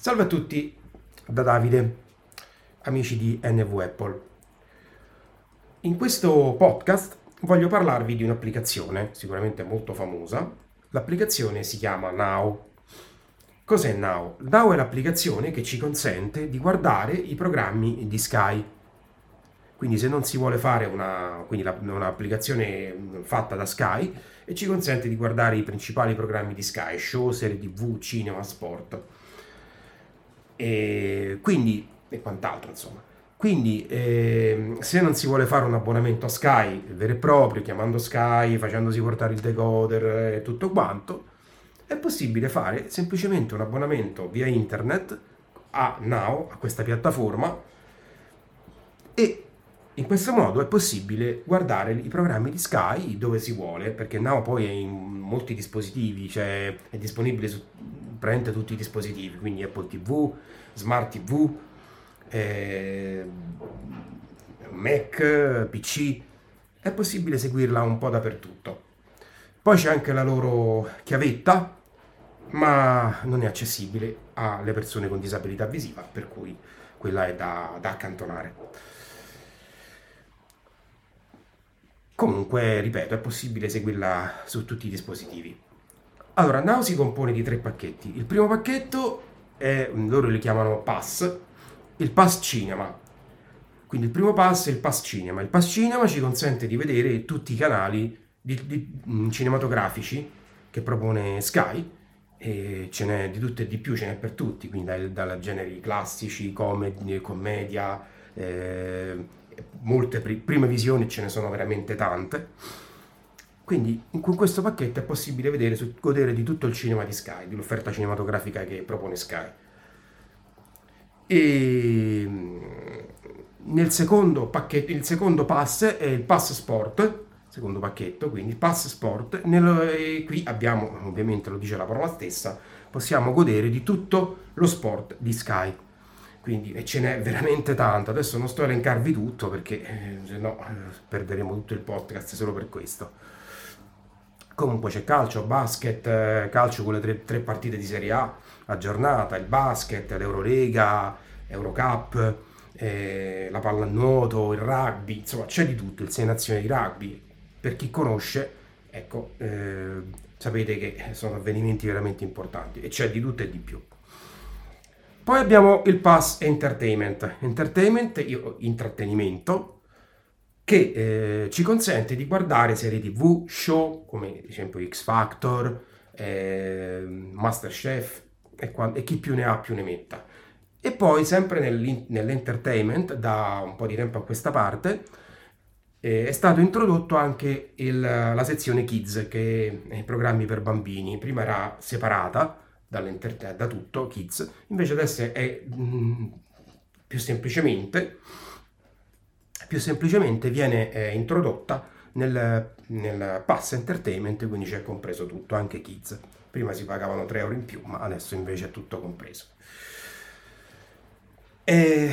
Salve a tutti da Davide, amici di NV Apple. In questo podcast voglio parlarvi di un'applicazione sicuramente molto famosa. L'applicazione si chiama Now. Cos'è Now? Now è l'applicazione che ci consente di guardare i programmi di Sky. Quindi se non si vuole fare una, un'applicazione fatta da Sky e ci consente di guardare i principali programmi di Sky, show, serie tv, cinema, sport e quindi e quant'altro insomma. Quindi eh, se non si vuole fare un abbonamento a Sky vero e proprio, chiamando Sky, facendosi portare il decoder e tutto quanto, è possibile fare semplicemente un abbonamento via internet a Now, a questa piattaforma, e in questo modo è possibile guardare i programmi di Sky dove si vuole, perché Now poi è in molti dispositivi, cioè è disponibile su praticamente tutti i dispositivi, quindi Apple TV, Smart TV, eh, Mac, PC, è possibile seguirla un po' dappertutto. Poi c'è anche la loro chiavetta, ma non è accessibile alle persone con disabilità visiva, per cui quella è da, da accantonare. Comunque, ripeto, è possibile seguirla su tutti i dispositivi. Allora, Now si compone di tre pacchetti. Il primo pacchetto è, loro li chiamano Pass, il Pass Cinema. Quindi il primo pass è il Pass Cinema. Il Pass Cinema ci consente di vedere tutti i canali di, di, mm, cinematografici che propone Sky, e ce n'è di tutto e di più, ce n'è per tutti, quindi dai, dai generi classici, comedy, commedia, eh, molte pri- prime visioni ce ne sono veramente tante quindi con questo pacchetto è possibile vedere, godere di tutto il cinema di Sky, dell'offerta cinematografica che propone Sky. E mm, nel secondo pacchetto, il secondo pass è il Pass Sport, secondo pacchetto, quindi Pass Sport. Nel, qui abbiamo, ovviamente lo dice la parola stessa, possiamo godere di tutto lo sport di Sky. Quindi e ce n'è veramente tanto. Adesso non sto a elencarvi tutto perché eh, se no eh, perderemo tutto il podcast solo per questo. Comunque c'è calcio, basket, eh, calcio con le tre, tre partite di Serie A a giornata, il basket, l'Eurolega, Eurocup, eh, la pallanuoto, il rugby, insomma c'è di tutto, il Sei Nazioni di rugby. Per chi conosce, ecco, eh, sapete che sono avvenimenti veramente importanti e c'è di tutto e di più. Poi abbiamo il Pass Entertainment. Entertainment, io, intrattenimento, che eh, ci consente di guardare serie tv, show come ad esempio X Factor, eh, Masterchef e, e, chi più ne ha più ne metta. E poi sempre nell'entertainment, da un po' di tempo a questa parte, eh, è stato introdotto anche il, la sezione Kids, che è i programmi per bambini. Prima era separata da tutto, Kids, invece adesso è mh, mm, più semplicemente più semplicemente viene eh, introdotta nel, nel, pass entertainment, quindi c'è compreso tutto, anche kids. Prima si pagavano 3 euro in più, ma adesso invece è tutto compreso. E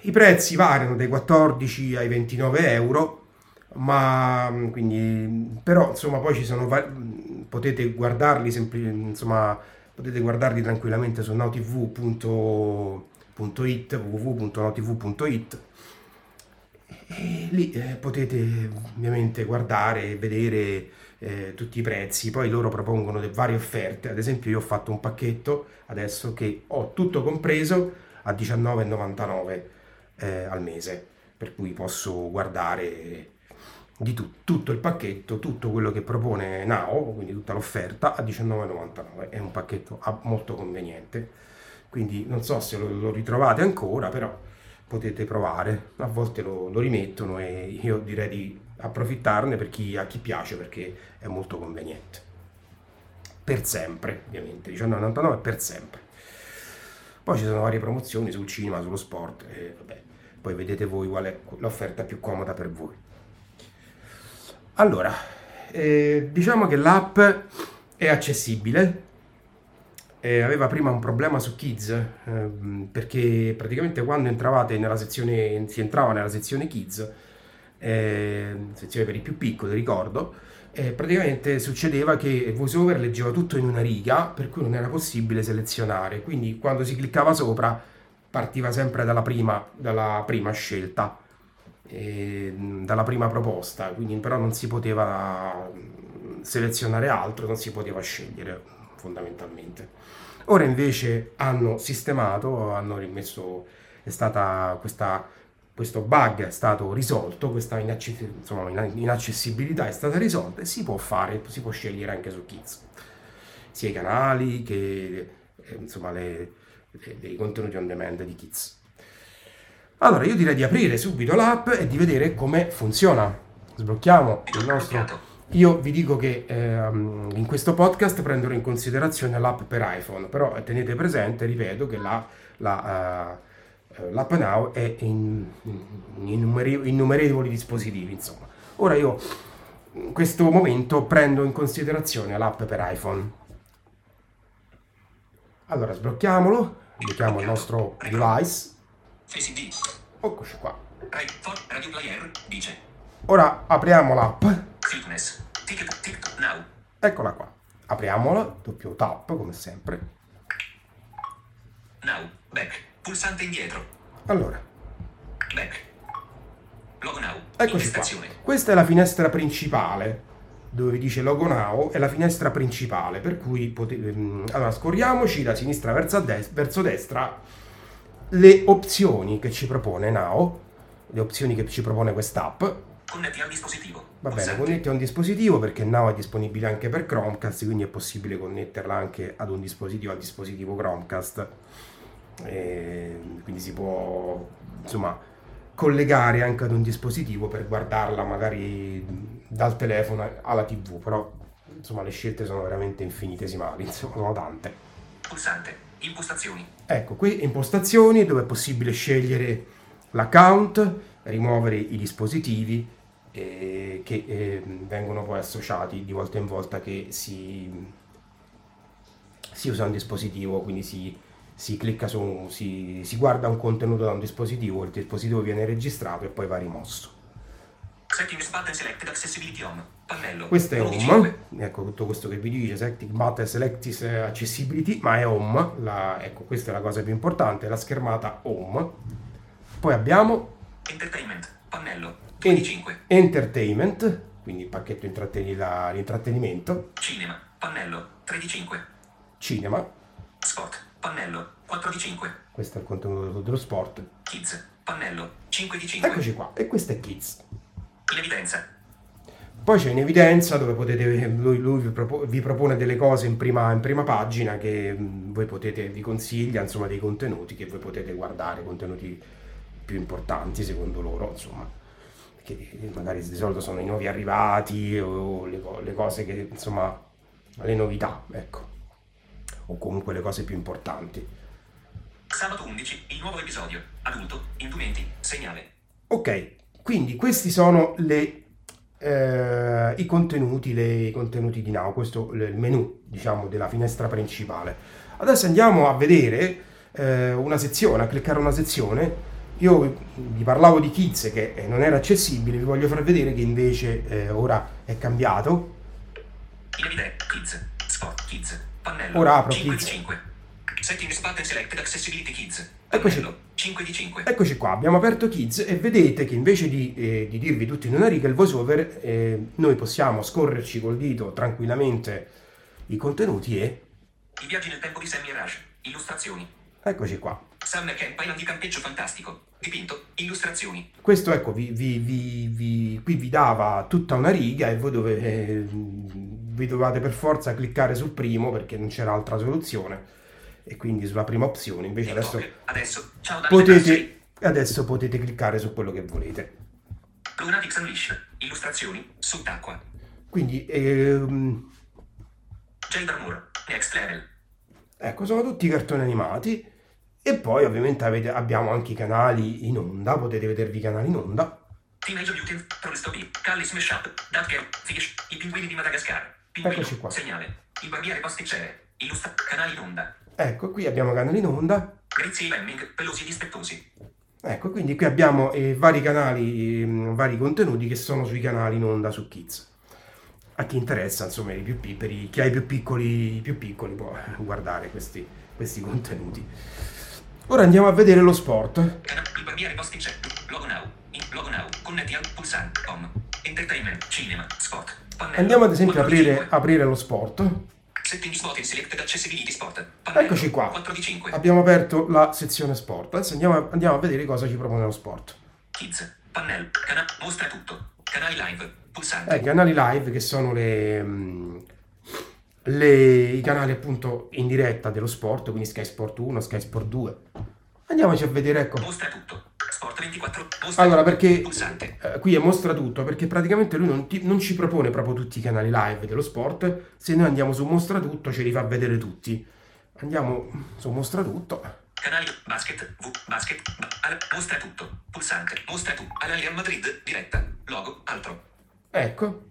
I prezzi variano dai 14 ai 29 euro, ma quindi, però insomma poi ci sono potete guardarli sempli, insomma potete guardarli tranquillamente su nautv.it www.nautv.it e lì eh, potete ovviamente guardare e vedere eh, tutti i prezzi, poi loro propongono delle varie offerte, ad esempio io ho fatto un pacchetto adesso che ho tutto compreso a 19,99 eh, al mese, per cui posso guardare di tu, tutto il pacchetto, tutto quello che propone Now, quindi tutta l'offerta a 19,99, è un pacchetto molto conveniente, quindi non so se lo, lo ritrovate ancora, però potete provare, a volte lo, lo, rimettono e io direi di approfittarne per chi, a chi piace perché è molto conveniente. Per sempre, ovviamente, 19,99 per sempre. Poi ci sono varie promozioni sul cinema, sullo sport, e vabbè, poi vedete voi qual è l'offerta più comoda per voi. Allora, eh, diciamo che l'app è accessibile, eh, aveva prima un problema su Kids eh, perché praticamente quando entravate nella sezione si entrava nella sezione Kids eh, sezione per i più piccoli ricordo praticamente succedeva che VoiceOver leggeva tutto in una riga, per cui non era possibile selezionare. Quindi quando si cliccava sopra partiva sempre dalla prima, dalla prima scelta, eh, dalla prima proposta, quindi però non si poteva selezionare altro, non si poteva scegliere fondamentalmente. Ora invece hanno sistemato, hanno rimesso, è stata questa questo bug è stato risolto, questa inaccess- insomma, inaccessibilità è stata risolta e si può fare, si può scegliere anche su Kids, sia i canali che eh, insomma, le, le, dei contenuti on demand di Kids. Allora io direi di aprire subito l'app e di vedere come funziona. Sblocchiamo il nostro... Io vi dico che ehm, in questo podcast prenderò in considerazione l'app per iPhone, però tenete presente, ripeto, che la, la uh, l'app Now è in, in innumerevoli dispositivi, insomma. Ora io in questo momento prendo in considerazione l'app per iPhone. Allora sblocchiamolo, sblocchiamo il nostro device. Eccoci qua. Ora apriamo l'app. Eccola qua. Apriamola, doppio tap come sempre. Now, back. Pulsante indietro. Allora. Back. Logo now. Eccoci qua. Questa è la finestra principale dove vi dice logo now è la finestra principale per cui potete mm, allora scorriamoci da sinistra verso, des- verso destra le opzioni che ci propone now le opzioni che ci propone quest'app connetti al dispositivo. Va bene connetti a un dispositivo perché now è disponibile anche per Chromecast quindi è possibile connetterla anche ad un dispositivo al dispositivo Chromecast. E quindi si può insomma collegare anche ad un dispositivo per guardarla magari dal telefono alla tv però insomma le scelte sono veramente infinitesimali insomma sono tante. Pulsante impostazioni. Ecco qui impostazioni dove è possibile scegliere l'account rimuovere i dispositivi eh, che eh, vengono poi associati di volta in volta che si, si usa un dispositivo quindi si si clicca su, si, si guarda un contenuto da un dispositivo, il dispositivo viene registrato e poi va rimosso. Settings button selected accessibility home. Pannello. Questo è home, ecco tutto questo che vi dice, setting button select accessibility, ma è home, la, ecco questa è la cosa più importante, la schermata home. Poi abbiamo entertainment, 25. Entertainment, quindi il pacchetto intrattenimento. Cinema, pannello 3 di 5. Cinema. Sport, Pannello 4 di 5. Questo è il contenuto dello sport. Kids. Pannello 5 di 5. Eccoci qua. E questo è Kids. In evidenza. Poi c'è in evidenza dove potete, lui, lui vi, propone, vi, propone delle cose in prima, in prima pagina che mm, voi potete, vi consiglia, insomma, dei contenuti che voi potete guardare, contenuti più importanti secondo loro, insomma, che magari di solito sono i nuovi arrivati o le, le cose che, insomma, le novità, ecco o comunque le cose più importanti. Sabato 11, il nuovo episodio. Adulto, indumenti, segnale. Ok, quindi questi sono le, eh, i contenuti, le, i contenuti di Now, questo è il menu, diciamo, della finestra principale. Adesso andiamo a vedere eh, una sezione, a cliccare una sezione. Io vi parlavo di Kids che non era accessibile, vi voglio far vedere che invece eh, ora è cambiato. Kids, Sport, Kids, Pannello. Ora apro 5 Kids. 5. Settings button selected accessibility Kids. Eccoci. 5 di 5. Eccoci qua, abbiamo aperto Kids e vedete che invece di, eh, di dirvi tutto in una riga il voiceover, eh, noi possiamo scorrerci col dito tranquillamente i contenuti e... I viaggi nel tempo di Sammy Raj. Illustrazioni. Eccoci qua. Summer Camp Island di campeggio fantastico. Dipinto. Illustrazioni. Questo ecco, vi, vi, vi, qui vi dava tutta una riga e voi dove... Eh, vi dovevate per forza cliccare sul primo perché non c'era altra soluzione e quindi sulla prima opzione invece adesso, adesso, potete, adesso potete cliccare su quello che volete Lunatics Unleashed illustrazioni sott'acqua quindi ehm, Gender Moore Next Level ecco sono tutti cartoni animati e poi ovviamente avete, abbiamo anche i canali in onda potete vedervi i canali in onda Teenage Mutant Troll Story Callie Smash Up Duck Fish i pinguini di Madagascar Eccoci qua. Segnale. Il barbiere pasticcere. Illustra. Canali in onda. Ecco, qui abbiamo canali in onda. Grizzly Lemming, pelosi dispettosi. Ecco, quindi qui abbiamo eh, vari canali, eh, vari contenuti che sono sui canali in onda su Kids. A chi interessa, insomma, i più, per i, chi ha i più piccoli, i più piccoli può guardare questi, questi contenuti. Ora andiamo a vedere lo sport. Il barbiere posticcia. Logo now. In- Logo now. Connetti al pulsante. Home. Entertainment. Cinema. Sport. Pannello. Andiamo ad esempio a 4 di aprire, 5. aprire lo sport. Eccoci qua. 4 di 5. Abbiamo aperto la sezione sport. Adesso andiamo a, andiamo a vedere cosa ci propone lo sport. Kids. Pannello. Cana- mostra tutto. Canali live. Pulsante. Eh, i canali live che sono le, le- i canali appunto in diretta dello sport, quindi Sky Sport 1, Sky Sport 2. Andiamoci a vedere, ecco. Mostra tutto. Sport 24. Mostra Allora, perché Pulsante. eh, qui è mostra tutto, perché praticamente lui non, ti- non ci propone proprio tutti i canali live dello sport. Se noi andiamo su mostra tutto, ce li fa vedere tutti. Andiamo su mostra tutto. Canali basket. V. Basket. ba- al- mostra tutto. Pulsante. Mostra tutto. Al Real Madrid. Diretta. Logo. Altro. Ecco,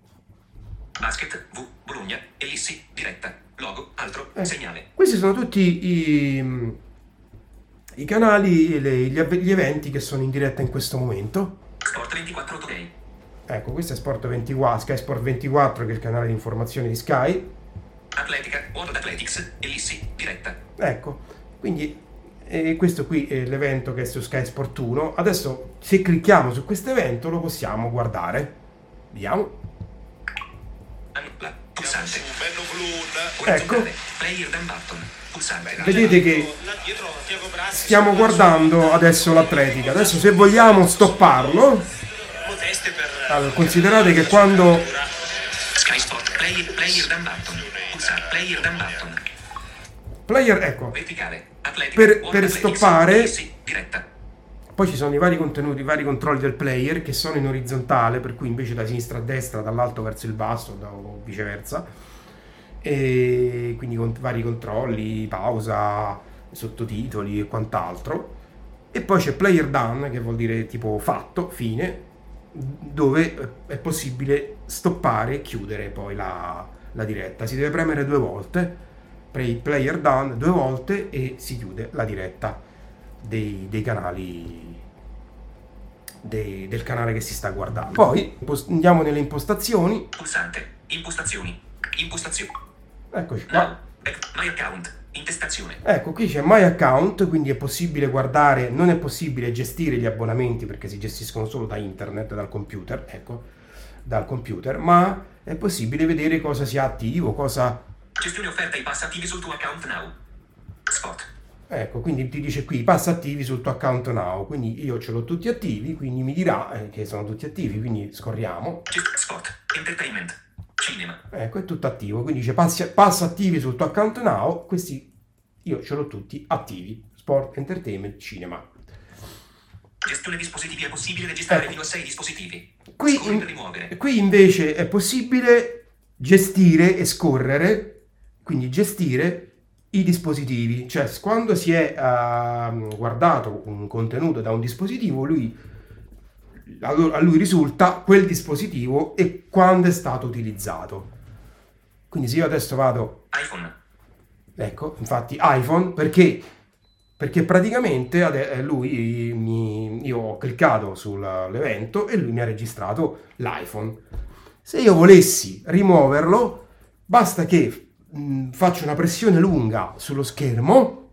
Basket. V. Bologna. Ellissi. Diretta. Logo. Altro. Eh. Segnale. questi sono tutti i, i canali, le- gli, gli eventi che sono in diretta in questo momento. Sport 24 Today. Ecco, questo è Sport 24, Sky Sport 24, che è il canale di informazione di Sky. Atletica. World Athletics. Ellissi. Diretta. Ecco, quindi eh, questo qui è l'evento che è su Sky Sport 1. Adesso, se clicchiamo su questo evento, lo possiamo guardare. Vediamo. Pulsante. bello. Player Dan Barton. Pulsante. Vedete che stiamo guardando adesso l'atletica. Adesso, se vogliamo stopparlo, allora, considerate che quando Sky Sport. Player, player Dan Barton. Pulsante. Player Dan Barton. player, ecco, Verticale. Atletica. Per- per stoppare-. Poi ci sono i vari contenuti, i vari controlli del player che sono in orizzontale, per cui invece da sinistra a destra, dall'alto verso il basso o viceversa. E quindi con vari controlli, pausa, sottotitoli e quant'altro. E poi c'è player done, che vuol dire tipo fatto, fine, dove è possibile stoppare e chiudere poi la, la diretta. Si deve premere due volte, play- player done due volte e si chiude la diretta dei, dei canali dei- del canale che si sta guardando. Poi andiamo nelle impostazioni. Pulsante. Impostazioni. Impostazioni. Eccoci qua. Back. My account. Intestazione. Ecco, qui c'è My Account, quindi è possibile guardare, non è possibile gestire gli abbonamenti perché si gestiscono solo da internet, dal computer, ecco, dal computer, ma è possibile vedere cosa sia attivo, cosa... Gestione offerta i pass attivi sul tuo account now. Spot. Ecco, quindi ti dice qui passa attivi sul tuo account now, quindi io ce l'ho tutti attivi, quindi mi dirà eh, che sono tutti attivi, quindi scorriamo. Spot. Entertainment. Cinema. Ecco, è tutto attivo, quindi dice passi- passa attivi sul tuo account now, questi io ce l'ho tutti attivi, sport, entertainment, cinema. Gestione dispositivi è possibile registrare Ecco. fino a 6 dispositivi. Qui, in- qui invece è possibile gestire e scorrere, quindi gestire i dispositivi, cioè quando si è ehm, guardato un contenuto da un dispositivo, lui, a lu- a lui risulta quel dispositivo e quando è stato utilizzato. Quindi se io adesso vado iPhone. Ecco, infatti iPhone perché? Perché praticamente ade- eh, lui mi, io ho cliccato sull'evento e lui mi ha registrato l'iPhone. Se io volessi rimuoverlo, basta che mh, faccio una pressione lunga sullo schermo,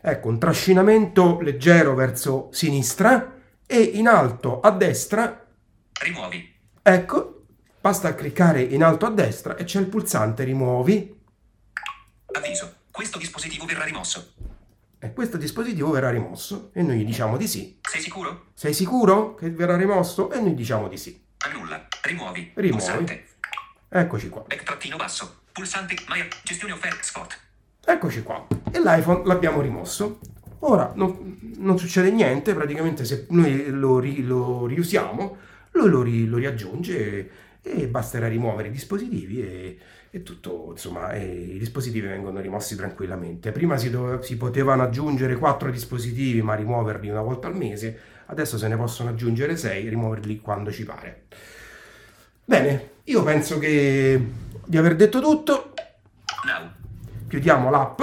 ecco un trascinamento leggero verso sinistra e in alto a destra, Rimuovi. ecco, basta cliccare in alto a destra e c'è il pulsante rimuovi Avviso. Questo dispositivo verrà rimosso. e questo dispositivo verrà rimosso e noi gli diciamo di sì. Sei sicuro? Sei sicuro che verrà rimosso? E noi diciamo di sì. Annulla. Rimuovi. Rimuovi. Pulsante. Eccoci qua. Back trattino basso. Pulsante. My gestione offerta. Spot. Eccoci qua. E l'iPhone l'abbiamo rimosso. Ora non, non succede niente, praticamente se noi lo, ri- lo riusiamo, lui lo, ri- lo riaggiunge e, e basterà rimuovere i dispositivi e, e tutto, insomma, e i dispositivi vengono rimossi tranquillamente. Prima si, dove- si potevano aggiungere quattro dispositivi ma rimuoverli una volta al mese, adesso se ne possono aggiungere sei, rimuoverli quando ci pare. Bene, io penso che di aver detto tutto, Now. chiudiamo l'app.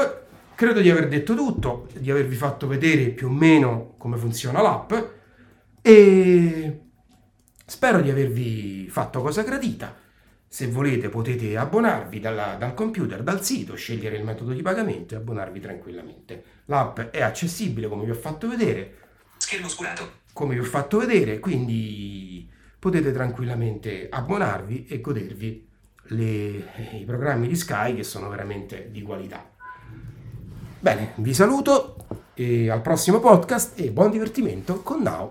Credo di aver detto tutto, di avervi fatto vedere più o meno come funziona l'app e Spero di avervi fatto cosa gradita. Se volete potete abbonarvi dalla- dal computer, dal sito, scegliere il metodo di pagamento e abbonarvi tranquillamente. L'app è accessibile come vi ho fatto vedere, Schermo oscurato. come vi ho fatto vedere, quindi potete tranquillamente abbonarvi e godervi le- i programmi di Sky che sono veramente di qualità. Bene, vi saluto e al prossimo podcast e buon divertimento con Now.